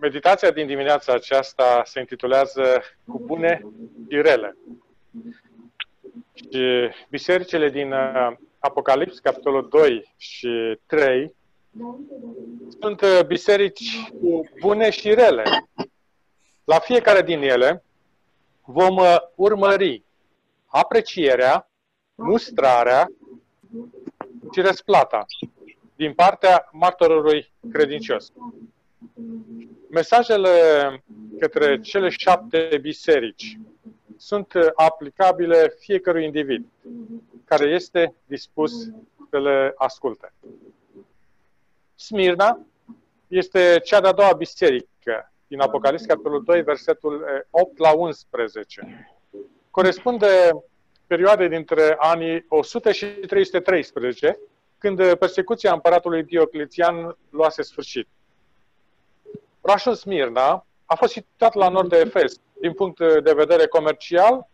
Meditația din dimineața aceasta se intitulează Cu bune și rele. Și bisericile din uh, Apocalips, capitolul 2 și 3, sunt uh, biserici cu bune și rele. La fiecare din ele vom uh, urmări aprecierea, mustrarea și răsplata din partea martorului credincios. Mesajele către cele șapte biserici sunt aplicabile fiecărui individ care este dispus să le asculte. Smirna este cea de-a doua biserică din Apocalips, capitolul 2, versetul 8 la 11. Corespunde perioade dintre anii 100 și 313, când persecuția împăratului Diocletian luase sfârșit. Orașul Smirna a fost situat la nord de Efes. Din punct de vedere comercial,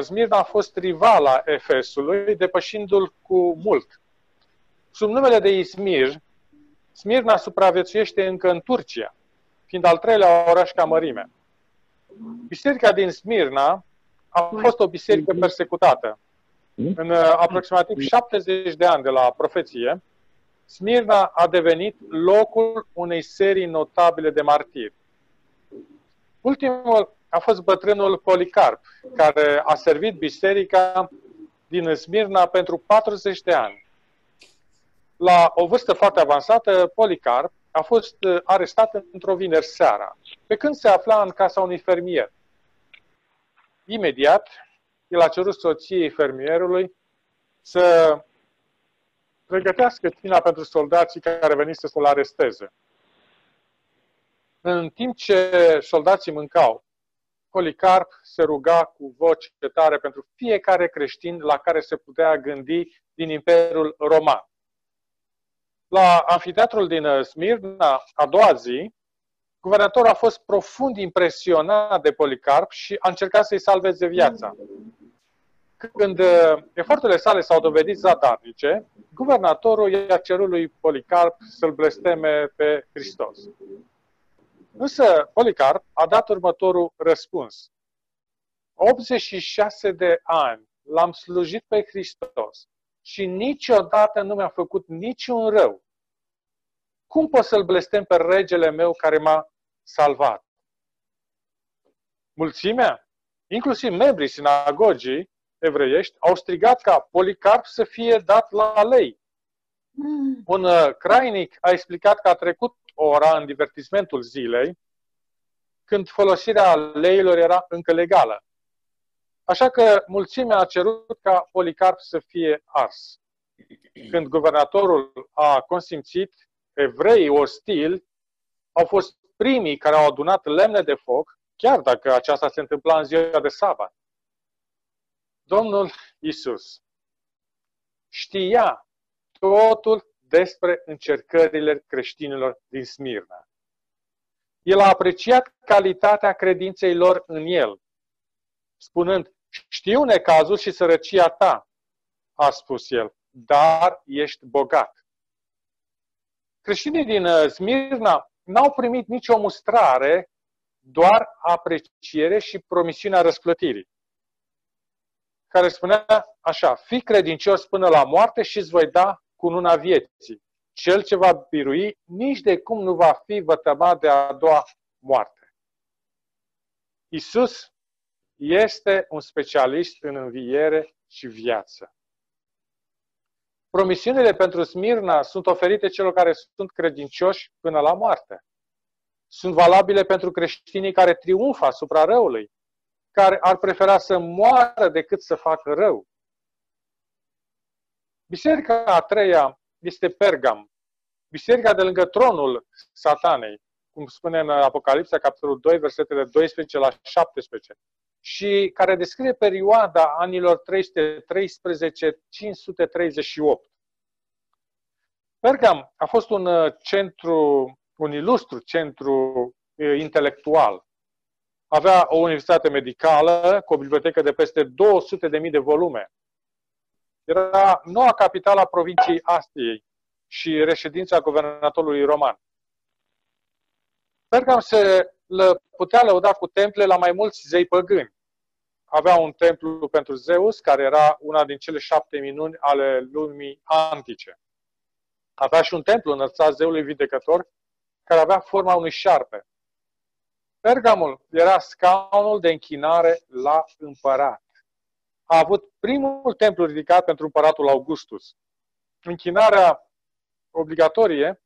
Smirna a fost rivala Efesului, depășindu-l cu mult. Sub numele de Izmir, Smirna supraviețuiește încă în Turcia, fiind al treilea oraș ca mărime. Biserica din Smirna a fost o biserică persecutată. În uh, aproximativ 70 de ani de la profeție, Smirna a devenit locul unei serii notabile de martiri. Ultimul a fost bătrânul Policarp, care a servit biserica din Smirna pentru 40 de ani. La o vârstă foarte avansată, Policarp a fost uh, arestat într-o vineri seara, pe când se afla în casa unui fermier. Imediat, el a cerut soției fermierului să pregătească tina pentru soldații care venise să-l aresteze. În timp ce soldații mâncau, Policarp se ruga cu voce tare pentru fiecare creștin la care se putea gândi din Imperiul Roman. La anfiteatrul din Smirna, a doua zi, guvernatorul a fost profund impresionat de Policarp și a încercat să-i salveze viața. Când uh, eforturile sale s-au dovedit zadarnice, guvernatorul i-a cerut lui Policarp să-l blesteme pe Hristos. Însă Policarp a dat următorul răspuns. 86 de ani l-am slujit pe Hristos și niciodată nu mi-a făcut niciun rău. Cum pot să-l blestem pe regele meu care m-a salvat? Mulțimea, inclusiv membrii sinagogii, evreiești au strigat ca Policarp să fie dat la lei. Hmm. Un uh, crainic a explicat că a trecut o ora în divertismentul zilei, când folosirea leilor era încă legală. Așa că mulțimea a cerut ca Policarp să fie ars. Când guvernatorul a consimțit, evreii ostili au fost primii care au adunat lemne de foc, chiar dacă aceasta se întâmpla în ziua de sabat. Domnul Isus știa totul despre încercările creștinilor din Smirna. El a apreciat calitatea credinței lor în el, spunând, știu necazul și sărăcia ta, a spus el, dar ești bogat. Creștinii din uh, Smirna n-au primit nicio mustrare, doar apreciere și promisiunea răsplătirii care spunea așa, fi credincios până la moarte și îți voi da cununa vieții. Cel ce va birui nici de cum nu va fi vătămat de a doua moarte. Isus este un specialist în înviere și viață. Promisiunile pentru Smirna sunt oferite celor care sunt credincioși până la moarte. Sunt valabile pentru creștinii care triumfă asupra răului, care ar prefera să moară decât să facă rău. Biserica a treia este Pergam, biserica de lângă tronul satanei, cum spune în Apocalipsa, capitolul 2, versetele 12 la 17, și care descrie perioada anilor 313-538. Pergam a fost un centru, un ilustru centru eh, intelectual avea o universitate medicală cu o bibliotecă de peste 200.000 de volume. Era noua capitală a provinciei Astiei și reședința guvernatorului roman. Pergam se putea lăuda cu temple la mai mulți zei păgâni. Avea un templu pentru Zeus, care era una din cele șapte minuni ale lumii antice. Avea și un templu înălțat zeului vindecător, care avea forma unui șarpe. Pergamul era scaunul de închinare la împărat. A avut primul templu ridicat pentru împăratul Augustus. Închinarea obligatorie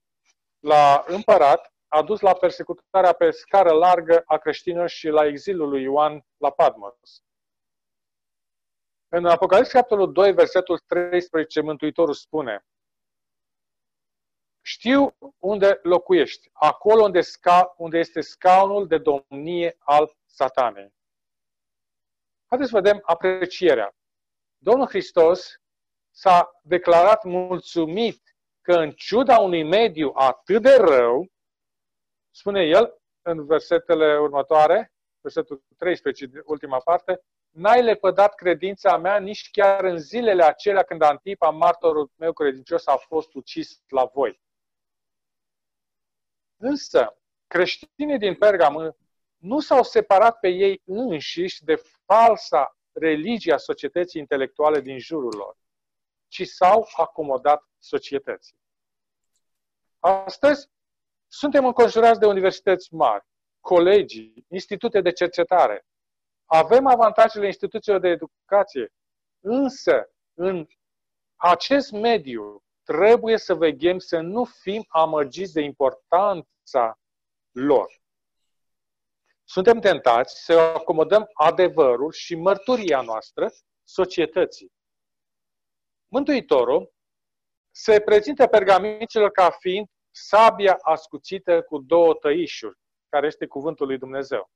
la împărat a dus la persecutarea pe scară largă a creștinilor și la exilul lui Ioan la Patmos. În Apocalipsa, capitolul 2, versetul 13, Mântuitorul spune Știu unde locuiești, acolo unde, sca, unde este scaunul de domnie al satanei. Haideți să vedem aprecierea. Domnul Hristos s-a declarat mulțumit că în ciuda unui mediu atât de rău, spune el în versetele următoare, versetul 13, ultima parte, n-ai lepădat credința mea nici chiar în zilele acelea când Antipa, martorul meu credincios, a fost ucis la voi. Însă, creștinii din Pergam nu s-au separat pe ei înșiși de falsa religie a societății intelectuale din jurul lor, ci s-au acomodat societății. Astăzi, suntem înconjurați de universități mari, colegii, institute de cercetare. Avem avantajele instituțiilor de educație, însă în acest mediu trebuie să veghem să nu fim amăgiți de importanța lor. Suntem tentați să acomodăm adevărul și mărturia noastră societății. Mântuitorul se prezintă pergaminicilor ca fiind sabia ascuțită cu două tăișuri, care este cuvântul lui Dumnezeu.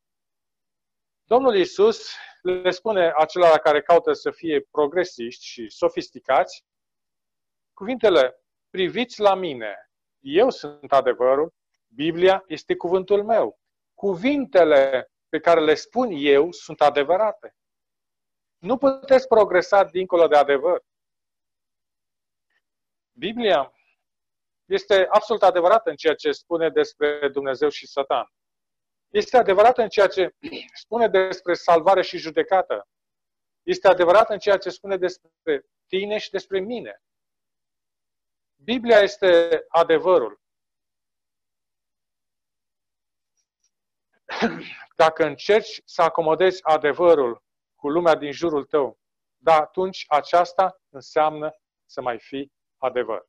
Domnul Iisus le spune acelora care caută să fie progresiști și sofisticați, cuvintele, priviți la mine, eu sunt adevărul, Biblia este cuvântul meu. Cuvintele pe care le spun eu sunt adevărate. Nu puteți progresa dincolo de adevăr. Biblia este absolut adevărată în ceea ce spune despre Dumnezeu și Satan. Este adevărată în ceea ce spune despre salvare și judecată. Este adevărată în ceea ce spune despre tine și despre mine. Biblia este adevărul. Dacă încerci să acomodezi adevărul cu lumea din jurul tău, da, atunci aceasta înseamnă să mai fii adevăr.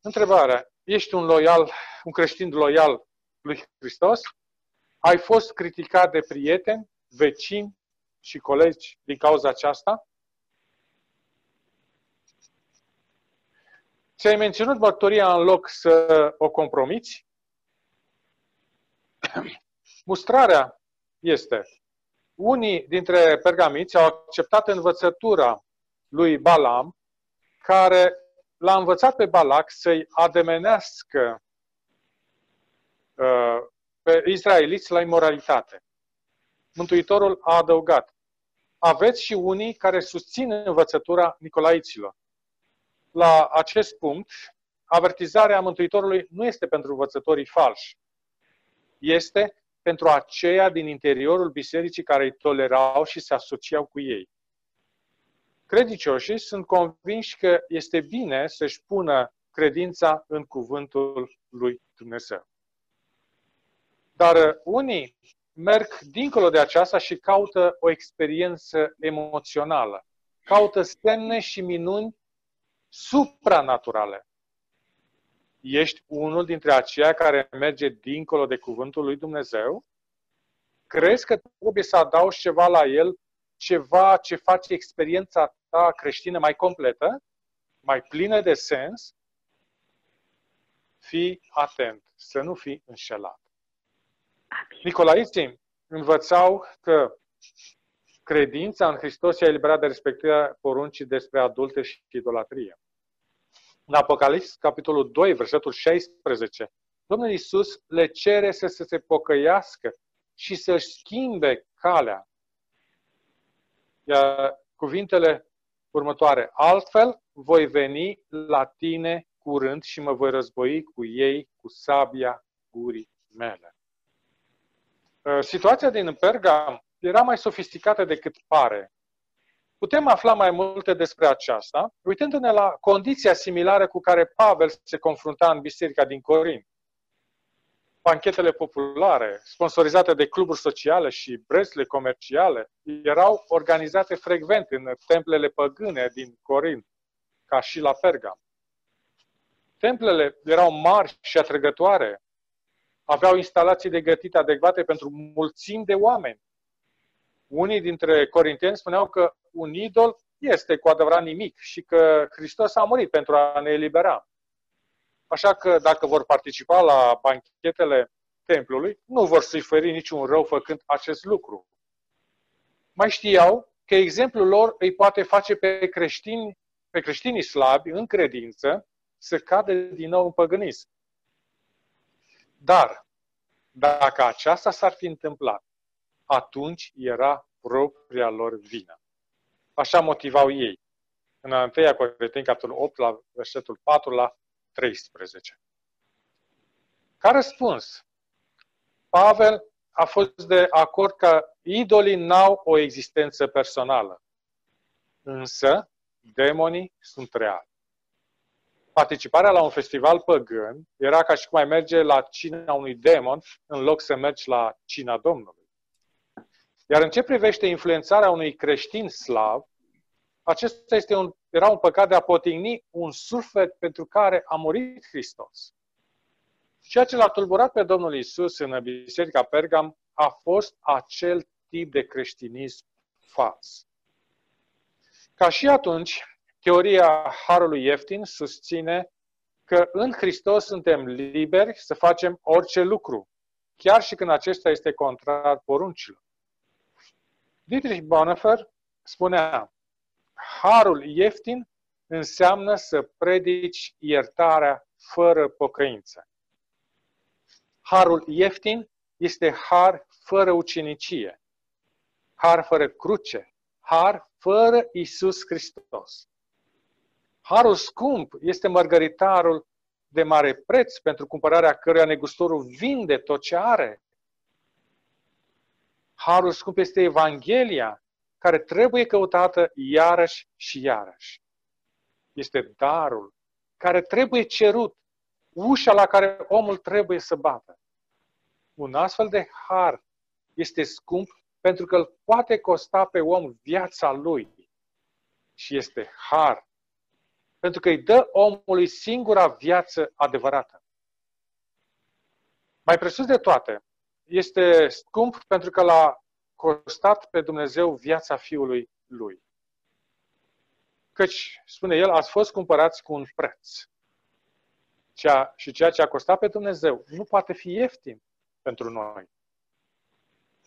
Întrebarea. Ești un loial, un creștin loial lui Hristos? Ai fost criticat de prieteni, vecini și colegi din cauza aceasta? Ți-ai menționat mărturia în loc să o compromiți? Mustrarea este. Unii dintre pergamiți au acceptat învățătura lui Balam, care l-a învățat pe Balac să-i ademenească uh, pe israeliți la imoralitate. Mântuitorul a adăugat, aveți și unii care susțin învățătura Nicolaiților. La acest punct, avertizarea Mântuitorului nu este pentru învățătorii falși, este pentru aceia din interiorul bisericii care îi tolerau și se asociau cu ei credincioșii sunt convinși că este bine să-și pună credința în cuvântul lui Dumnezeu. Dar uh, unii merg dincolo de aceasta și caută o experiență emoțională. Caută semne și minuni supranaturale. Ești unul dintre aceia care merge dincolo de cuvântul lui Dumnezeu? Crezi că trebuie să adaugi ceva la el, ceva ce face experiența ta creștină mai completă, mai plină de sens, fii atent, să nu fii înșelat. Nicolaiții învățau că credința în Hristos i-a eliberat de respectarea poruncii despre adulte și idolatrie. În Apocalips, capitolul 2, versetul 16, Domnul Iisus le cere să, să se pocăiască și să-și schimbe calea. Iar cuvintele următoare. Altfel, voi veni la tine cu curând și mă voi război cu ei cu sabia gurii mele. Uh, situația din Pergam era mai sofisticată decât pare. Putem afla mai multe despre aceasta uitându-ne la condiția similară cu care Pavel se confrunta în biserica din Corint. Panchetele populare, sponsorizate de cluburi sociale și brezle comerciale, erau organizate frecvent în templele păgâne din Corint, ca și la Pergam. Templele erau mari și atrăgătoare, aveau instalații de gătit adecvate pentru mulțimi de oameni. Unii dintre corintieni spuneau că un idol este cu adevărat nimic și că Hristos a murit pentru a ne elibera. Așa că dacă vor participa la banchetele templului, nu vor suferi niciun rău făcând acest lucru. Mai știau că exemplul lor îi poate face pe creștini, pe creștinii slabi în credință să cadă din nou în păgânism. Dar, dacă aceasta s-ar fi întâmplat, atunci era propria lor vină. Așa motivau ei. În 1 Corinteni, capitolul 8, la versetul 4 la 13. Ca răspuns, Pavel a fost de acord că idolii n-au o existență personală, însă demonii sunt reali participarea la un festival păgân era ca și cum ai merge la cina unui demon în loc să mergi la cina Domnului. Iar în ce privește influențarea unui creștin slav, acesta este un, era un păcat de a potigni un suflet pentru care a murit Hristos. Ceea ce l-a tulburat pe Domnul Isus în Biserica Pergam a fost acel tip de creștinism fals. Ca și atunci, Teoria harului ieftin susține că în Hristos suntem liberi să facem orice lucru, chiar și când acesta este contrar poruncilor. Dietrich Bonhoeffer spunea, harul ieftin înseamnă să predici iertarea fără pocăință. Harul ieftin este har fără ucenicie, har fără cruce, har fără Isus Hristos. Harul scump este mărgăritarul de mare preț pentru cumpărarea căruia negustorul vinde tot ce are. Harul scump este Evanghelia, care trebuie căutată iarăși și iarăși. Este darul care trebuie cerut, ușa la care omul trebuie să bată. Un astfel de har este scump pentru că îl poate costa pe om viața lui. Și este har pentru că îi dă omului singura viață adevărată. Mai presus de toate, este scump pentru că l-a costat pe Dumnezeu viața Fiului Lui. Căci, spune el, ați fost cumpărați cu un preț. Ceea, și ceea ce a costat pe Dumnezeu nu poate fi ieftin pentru noi.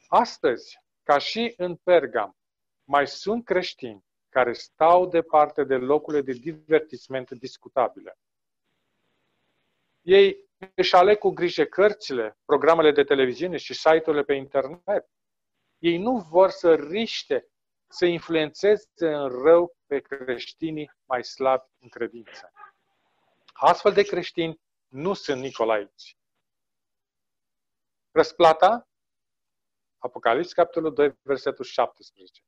Astăzi, ca și în Pergam, mai sunt creștini care stau departe de locurile de divertisment discutabile. Ei își aleg cu grijă cărțile, programele de televiziune și site-urile pe internet. Ei nu vor să riște, să influențeze în rău pe creștinii mai slabi în credință. Astfel de creștini nu sunt nicolaiți. Răsplata? Apocalips, capitolul 2, versetul 17.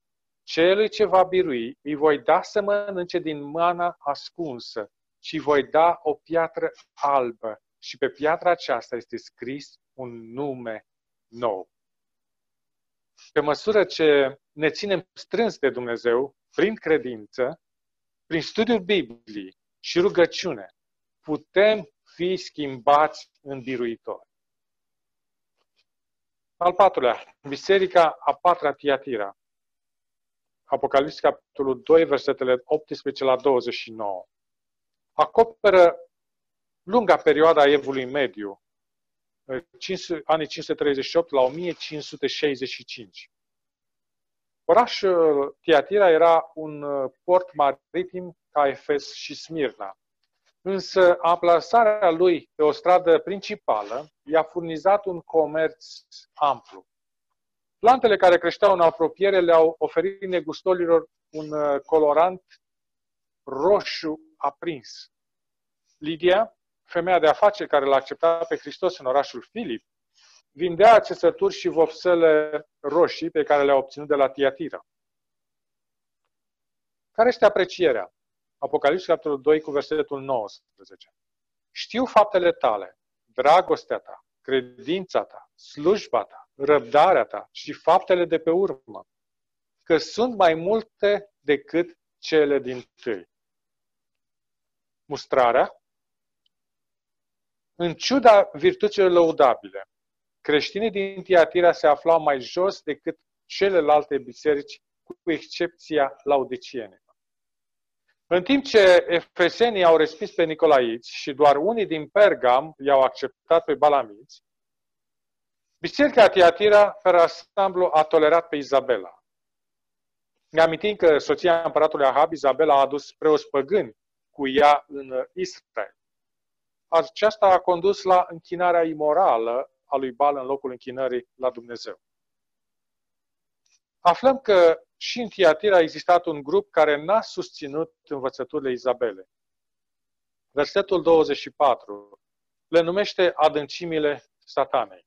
Celui ce va birui, îi voi da să mănânce din mâna ascunsă și voi da o piatră albă și pe piatra aceasta este scris un nume nou. Pe măsură ce ne ținem strâns de Dumnezeu, prin credință, prin studiul Bibliei și rugăciune, putem fi schimbați în biruitori. Al patrulea, Biserica a patra Tiatira. Apocalips, capitolul 2, versetele 18 la 29. Acoperă lunga perioada a Evului Mediu, anii 538 la 1565. Orașul Tiatira era un uh, port maritim ca Efes și Smirna. Însă amplasarea lui pe o stradă principală i-a furnizat un comerț amplu. Plantele care creșteau în apropiere le-au oferit negustolilor un uh, colorant roșu aprins. Lidia, femeia de afaceri care l-a acceptat pe Hristos în orașul Filip, vindea țesături și vopsele roșii pe care le-a obținut de la Tiatira. Care este aprecierea? Apocalipsa, capitolul 2, cu versetul 19. Știu faptele tale, dragostea ta, credința ta, slujba ta, răbdarea ta și faptele de pe urmă, că sunt mai multe decât cele din tâi. Mustrarea, în ciuda virtuților lăudabile, creștinii din Tiatira se aflau mai jos decât celelalte biserici, cu excepția laudiciene. În timp ce efesenii au respins pe Nicolaiți și doar unii din Pergam i-au acceptat pe Balamiți, Biserica Tiatira, pe ansamblu, a tolerat pe Izabela. Ne amintim că soția împăratului Ahab, Izabela, a adus preoți păgâni cu ea în Israel. Aceasta a condus la închinarea imorală a lui Bal în locul închinării la Dumnezeu. Aflăm că și în Tiatira a existat un grup care n-a susținut învățăturile Izabele. Versetul 24 le numește adâncimile satanei.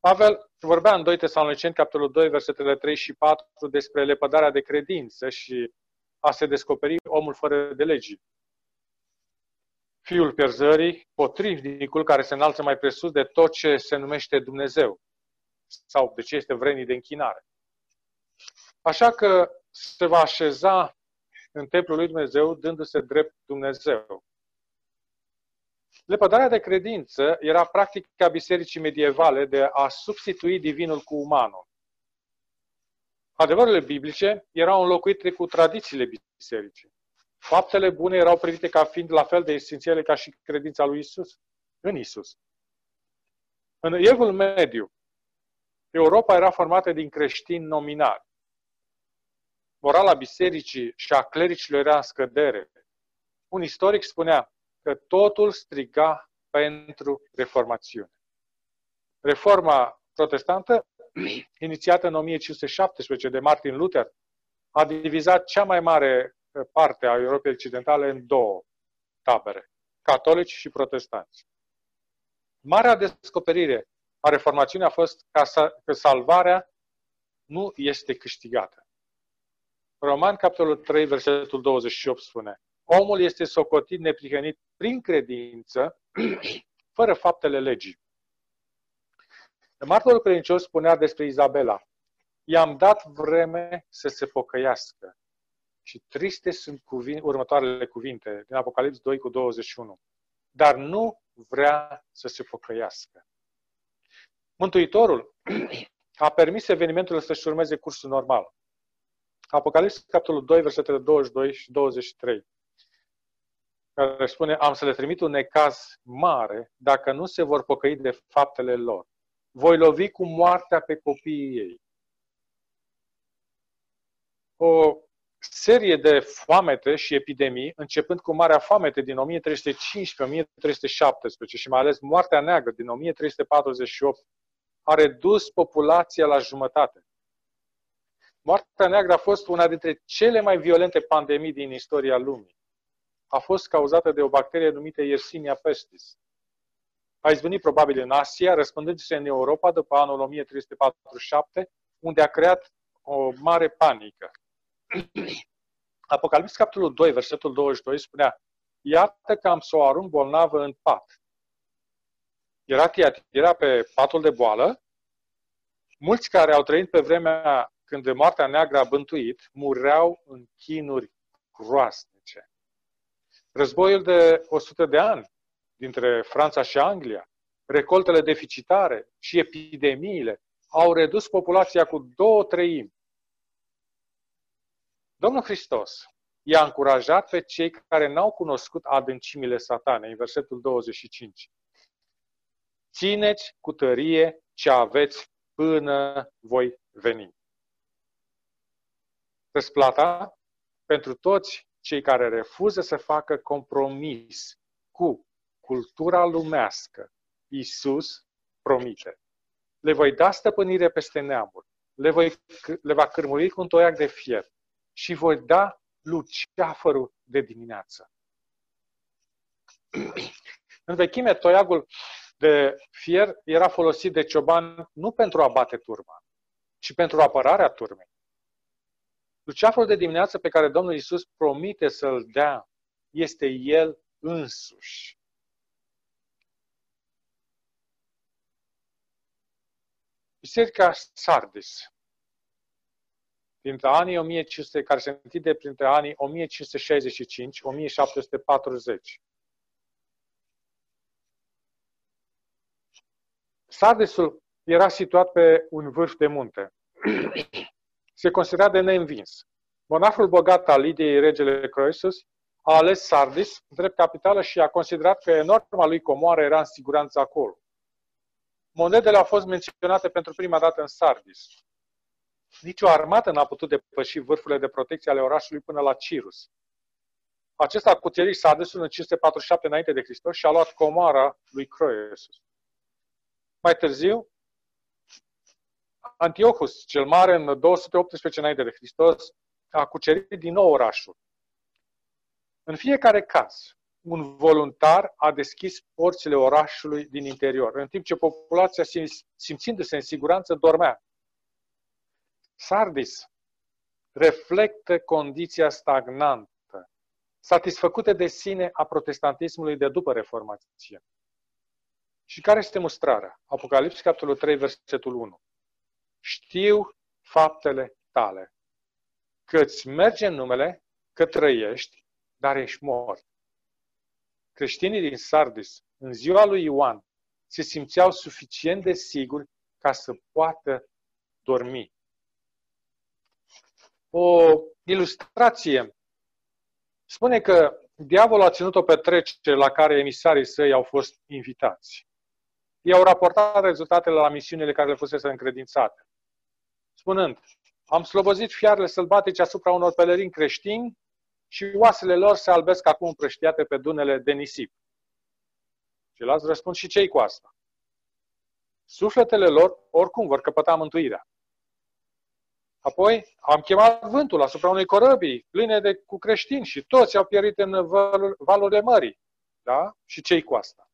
Pavel vorbea în 2 Tesaloniceni, capitolul 2, versetele 3 și 4, despre lepădarea de credință și a se descoperi omul fără de legii. Fiul pierzării, potrivnicul care se înalță mai presus de tot ce se numește Dumnezeu sau de ce este vrenii de închinare. Așa că se va așeza în templul lui Dumnezeu, dându-se drept Dumnezeu. Lepădarea de credință era practica bisericii medievale de a substitui divinul cu umanul. Adevărurile biblice erau înlocuite cu tradițiile bisericii. Faptele bune erau privite ca fiind la fel de esențiale ca și credința lui Isus, în Isus. În Evul Mediu, Europa era formată din creștini nominali. Morala bisericii și a clericilor era în scădere. Un istoric spunea că totul striga pentru reformațiune. Reforma protestantă, inițiată în 1517 de Martin Luther, a divizat cea mai mare parte a Europei Occidentale în două tabere, catolici și protestanți. Marea descoperire a reformațiunii a fost că salvarea nu este câștigată. Roman, capitolul 3, versetul 28 spune Omul este socotit neprihănit prin credință, fără faptele legii. Martorul credincios spunea despre Izabela, i-am dat vreme să se pocăiască. Și triste sunt cuvin, următoarele cuvinte din Apocalips 2 cu 21. Dar nu vrea să se pocăiască. Mântuitorul a permis evenimentul să-și urmeze cursul normal. Apocalips, capitolul 2, versetele 22 și 23, care spune, am să le trimit un necaz mare dacă nu se vor pocăi de faptele lor. Voi lovi cu moartea pe copiii ei. O serie de foamete și epidemii, începând cu Marea Foamete din 1315-1317 și mai ales Moartea Neagră din 1348, a redus populația la jumătate. Moartea Neagră a fost una dintre cele mai violente pandemii din istoria lumii. A fost cauzată de o bacterie numită Yersinia pestis. A izvenit probabil în Asia, răspândându-se în Europa după anul 1347, unde a creat o mare panică. Apocalips, capitolul 2, versetul 22, spunea Iată că am să o arunc bolnavă în pat. Era era pe patul de boală. Mulți care au trăit pe vremea când moartea neagră a bântuit, mureau în chinuri groasnice. Războiul de 100 de ani dintre Franța și Anglia, recoltele deficitare și epidemiile au redus populația cu două treimi. Domnul Hristos i-a încurajat pe cei care n-au cunoscut adâncimile satanei, în versetul 25. Țineți cu tărie ce aveți până voi veni. Răsplata pentru toți cei care refuză să facă compromis cu cultura lumească, Iisus promite. Le voi da stăpânire peste neamuri, le, voi, le va cârmuri cu un toiac de fier și voi da luceafărul de dimineață. În vechime, toiagul de fier era folosit de cioban nu pentru a bate turma, ci pentru apărarea turmei. Luceafărul de dimineață pe care Domnul Isus promite să-l dea este El însuși. Biserica Sardis, dintre anii 1500, care se întinde printre anii 1565-1740. Sardisul era situat pe un vârf de munte. Se considera de neînvins. Monarhul bogat al Lidiei, regele Croesus, a ales Sardis drept capitală și a considerat că enorma lui comoară era în siguranță acolo. Monedele au fost menționate pentru prima dată în Sardis. Nici o armată n-a putut depăși vârfurile de protecție ale orașului până la Cirus. Acesta a cucerit Sardisul în 547 înainte de Hristos și a luat comoara lui Croesus. Mai târziu, Antiochus cel Mare, în 218 înainte de Hristos, a cucerit din nou orașul. În fiecare caz, un voluntar a deschis porțile orașului din interior, în timp ce populația, simțindu-se în siguranță, dormea. Sardis reflectă condiția stagnantă, satisfăcută de sine a protestantismului de după Reformație. Și care este mustrarea? Apocalipsa, capitolul 3, versetul 1. Știu faptele tale, că îți merge în numele, că trăiești, dar ești mort. Creștinii din Sardis, în ziua lui Ioan, se simțeau suficient de siguri ca să poată dormi. O ilustrație spune că diavolul a ținut o petrecere la care emisarii săi au fost invitați. Ei au raportat rezultatele la misiunile care le fusese încredințate, spunând, am slobozit fiarele sălbatice asupra unor pelerinți creștini și oasele lor se albesc acum împrăștiate pe dunele de nisip. Ceilalți răspund și cei cu asta. Sufletele lor oricum vor căpăta mântuirea. Apoi am chemat vântul asupra unei corăbii pline de cu creștini și toți au pierit în valurile mării. Da? Și cei cu asta.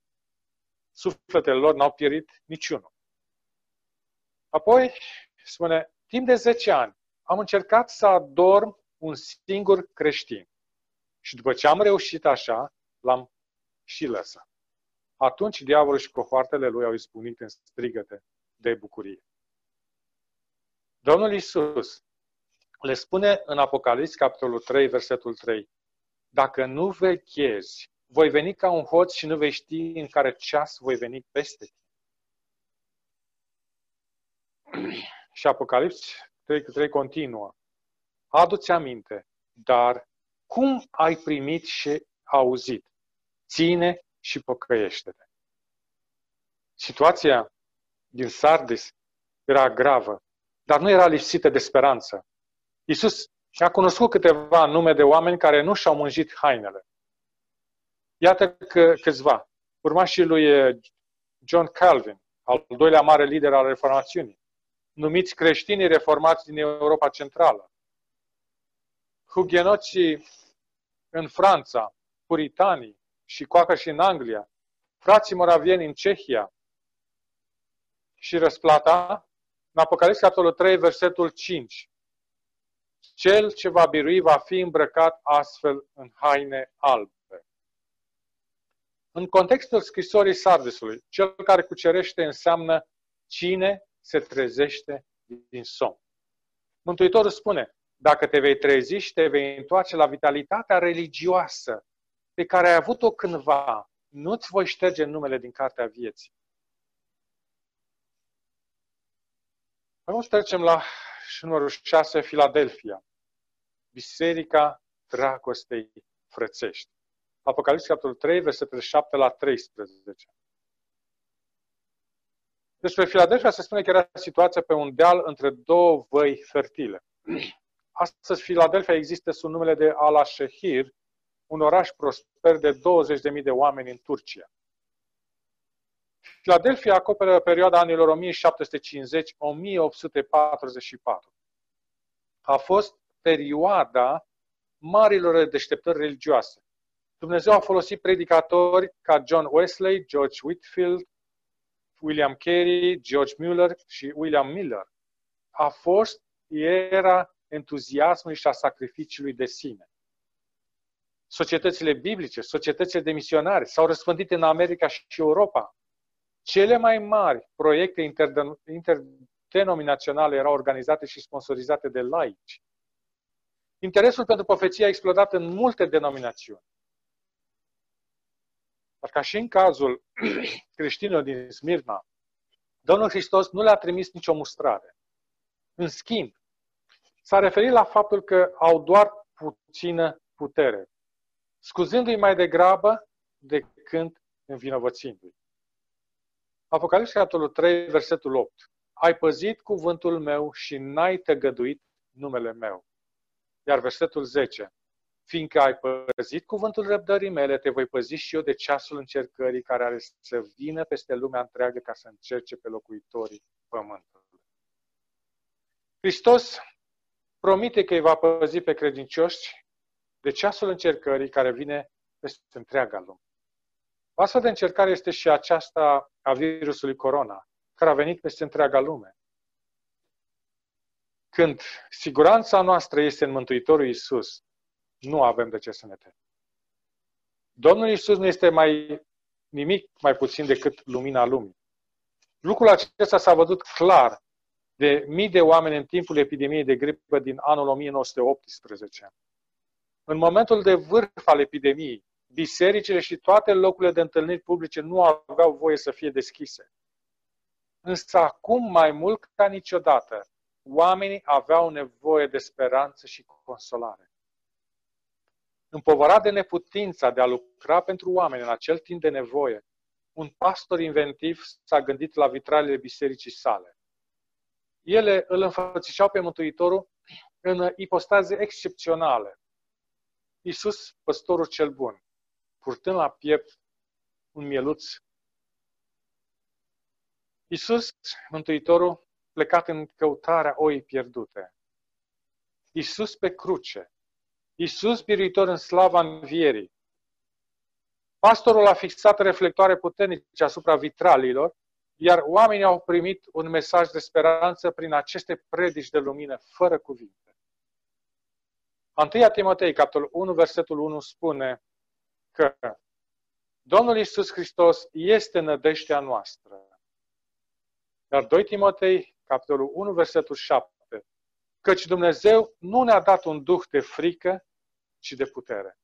Sufletele lor n-au pierit niciunul. Apoi spune, timp de 10 ani am încercat să adorm un singur creștin. Și după ce am reușit așa, l-am și lăsat. Atunci diavolul și cohoartele lui au izbunit în strigăte de bucurie. Domnul Isus le spune în Apocalips, capitolul 3, versetul 3, Dacă nu vechezi, voi veni ca un hoț și nu vei ști în care ceas voi veni peste tine. și Apocalips 3, 3 continuă. Adu-ți aminte, dar cum ai primit și auzit? Ține și păcăiește-te. Situația din Sardis era gravă, dar nu era lipsită de speranță. Iisus a cunoscut câteva nume de oameni care nu și-au mânjit hainele. Iată că câțiva. Urmașii lui eh, John Calvin, al doilea mare lider al reformațiunii, numiți creștinii reformați din Europa Centrală, hugenoții în Franța, puritanii și coacă și în Anglia, frații moravieni în Cehia și răsplata, în Apocalips, capitolul 3, versetul 5. Cel ce va birui va fi îmbrăcat astfel în haine albe. În contextul scrisorii Sardisului, cel care cucerește înseamnă cine se trezește din somn. Mântuitorul spune, dacă te vei trezi și te vei întoarce la vitalitatea religioasă pe care ai avut-o cândva, nu-ți voi șterge numele din cartea vieții. Acum trecem la numărul 6, Filadelfia. Biserica dragostei frățești. Apocalips, capitolul 3, versetele 7 la 13. Despre Filadelfia se spune că era situația pe un deal între două văi fertile. Astăzi, Filadelfia există sub numele de Al-Shehir, un oraș prosper de 20.000 de oameni în Turcia. Filadelfia acoperă perioada anilor 1750-1844. A fost perioada marilor deșteptări religioase. Dumnezeu a folosit predicatori ca John Wesley, George Whitfield, William Carey, George Mueller și William Miller. A fost era entuziasmului și a sacrificiului de sine. Societățile biblice, societățile de misionari s-au răspândit în America și Europa. Cele mai mari proiecte interdenominaționale erau organizate și sponsorizate de laici. Interesul pentru profeție a explodat în multe denominațiuni. Dar ca și în cazul creștinilor din Smirna, Domnul Hristos nu le-a trimis nicio mustrare. În schimb, s-a referit la faptul că au doar puțină putere, scuzându-i mai degrabă decât învinovățindu-i. Apocalipsa capitolul 3, versetul 8. Ai păzit cuvântul meu și n-ai tăgăduit numele meu. Iar versetul 10. Fiindcă ai păzit cuvântul răbdării mele, te voi păzi și eu de ceasul încercării care are să vină peste lumea întreagă ca să încerce pe locuitorii pământului. Hristos promite că îi va păzi pe credincioși de ceasul încercării care vine peste întreaga lume. O astfel de încercare este și aceasta a virusului corona, care a venit peste întreaga lume. Când siguranța noastră este în Mântuitorul Isus, nu avem de ce să ne temem. Domnul Isus nu este mai nimic mai puțin decât lumina lumii. Lucrul acesta s-a văzut clar de mii de oameni în timpul epidemiei de gripă din anul 1918. În momentul de vârf al epidemiei, bisericile și toate locurile de întâlniri publice nu aveau voie să fie deschise. Însă acum, mai mult ca niciodată, oamenii aveau nevoie de speranță și consolare. Împovărat de neputința de a lucra pentru oameni în acel timp de nevoie, un pastor inventiv s-a gândit la vitralele bisericii sale. Ele îl înfățișau pe Mântuitorul în ipostaze excepționale. Iisus, păstorul cel bun, purtând la piept un mieluț. Iisus, Mântuitorul, plecat în căutarea oii pierdute. Iisus pe cruce. Iisus, biruitor în slava învierii. Pastorul a fixat reflectoare puternice asupra vitralilor, iar oamenii au primit un mesaj de speranță prin aceste predici de lumină, fără cuvinte. 1 Timotei, capitolul 1, versetul 1 spune că Domnul Isus Hristos este nădejdea noastră. Iar 2 Timotei, capitolul 1, versetul 7, căci Dumnezeu nu ne-a dat un duh de frică, ci de putere.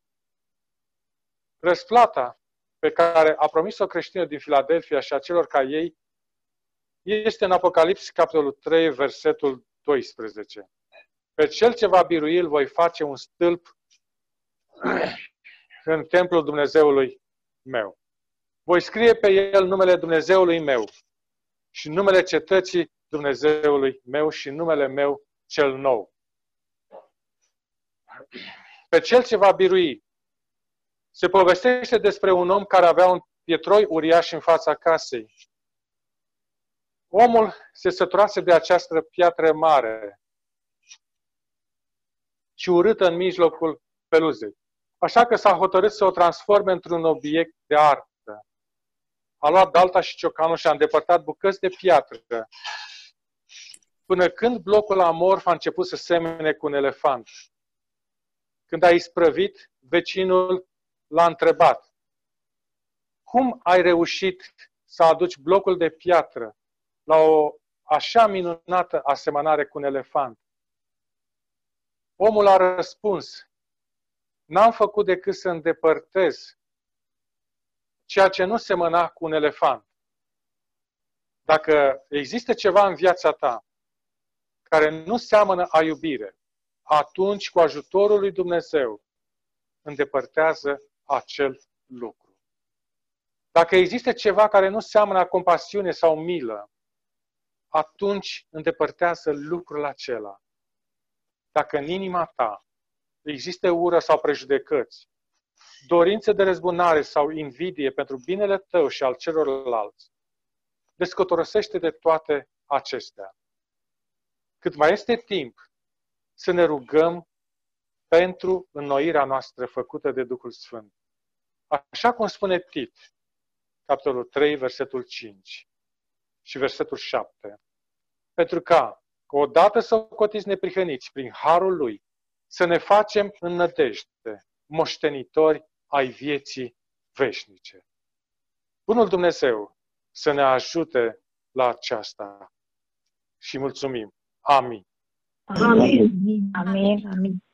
Răsplata pe care a promis-o creștină din Filadelfia și a celor ca ei este în Apocalips, capitolul 3, versetul 12. Pe cel ce va birui îl voi face un stâlp în templul Dumnezeului meu. Voi scrie pe el numele Dumnezeului meu și numele cetății Dumnezeului meu și numele meu cel nou. Pe cel ce va birui. Se povestește despre un om care avea un pietroi uriaș în fața casei. Omul se săturase de această piatră mare și urâtă în mijlocul peluzei. Așa că s-a hotărât să o transforme într-un obiect de artă. A luat dalta și ciocanul și a îndepărtat bucăți de piatră, până când blocul amorf a început să semene cu un elefant. Când a isprăvit, vecinul l-a întrebat, cum ai reușit să aduci blocul de piatră la o așa minunată asemănare cu un elefant? Omul a răspuns, n-am făcut decât să îndepărtez ceea ce nu semăna cu un elefant. Dacă există ceva în viața ta care nu seamănă a iubire, atunci, cu ajutorul lui Dumnezeu, îndepărtează acel lucru. Dacă există ceva care nu seamănă a compasiune sau milă, atunci îndepărtează lucrul acela. Dacă în inima ta există ură sau prejudecăți, dorințe de răzbunare sau invidie pentru binele tău și al celorlalți, descotorosește de toate acestea. Cât mai este timp să ne rugăm pentru înnoirea noastră făcută de Duhul Sfânt. Așa cum spune Tit, capitolul 3, versetul 5 și versetul 7. Pentru ca, odată să cotiți neprihăniți prin harul lui, să ne facem în nădejde, moștenitori ai vieții veșnice. Bunul Dumnezeu să ne ajute la aceasta și mulțumim. Amin. Amin. Amin. Amin.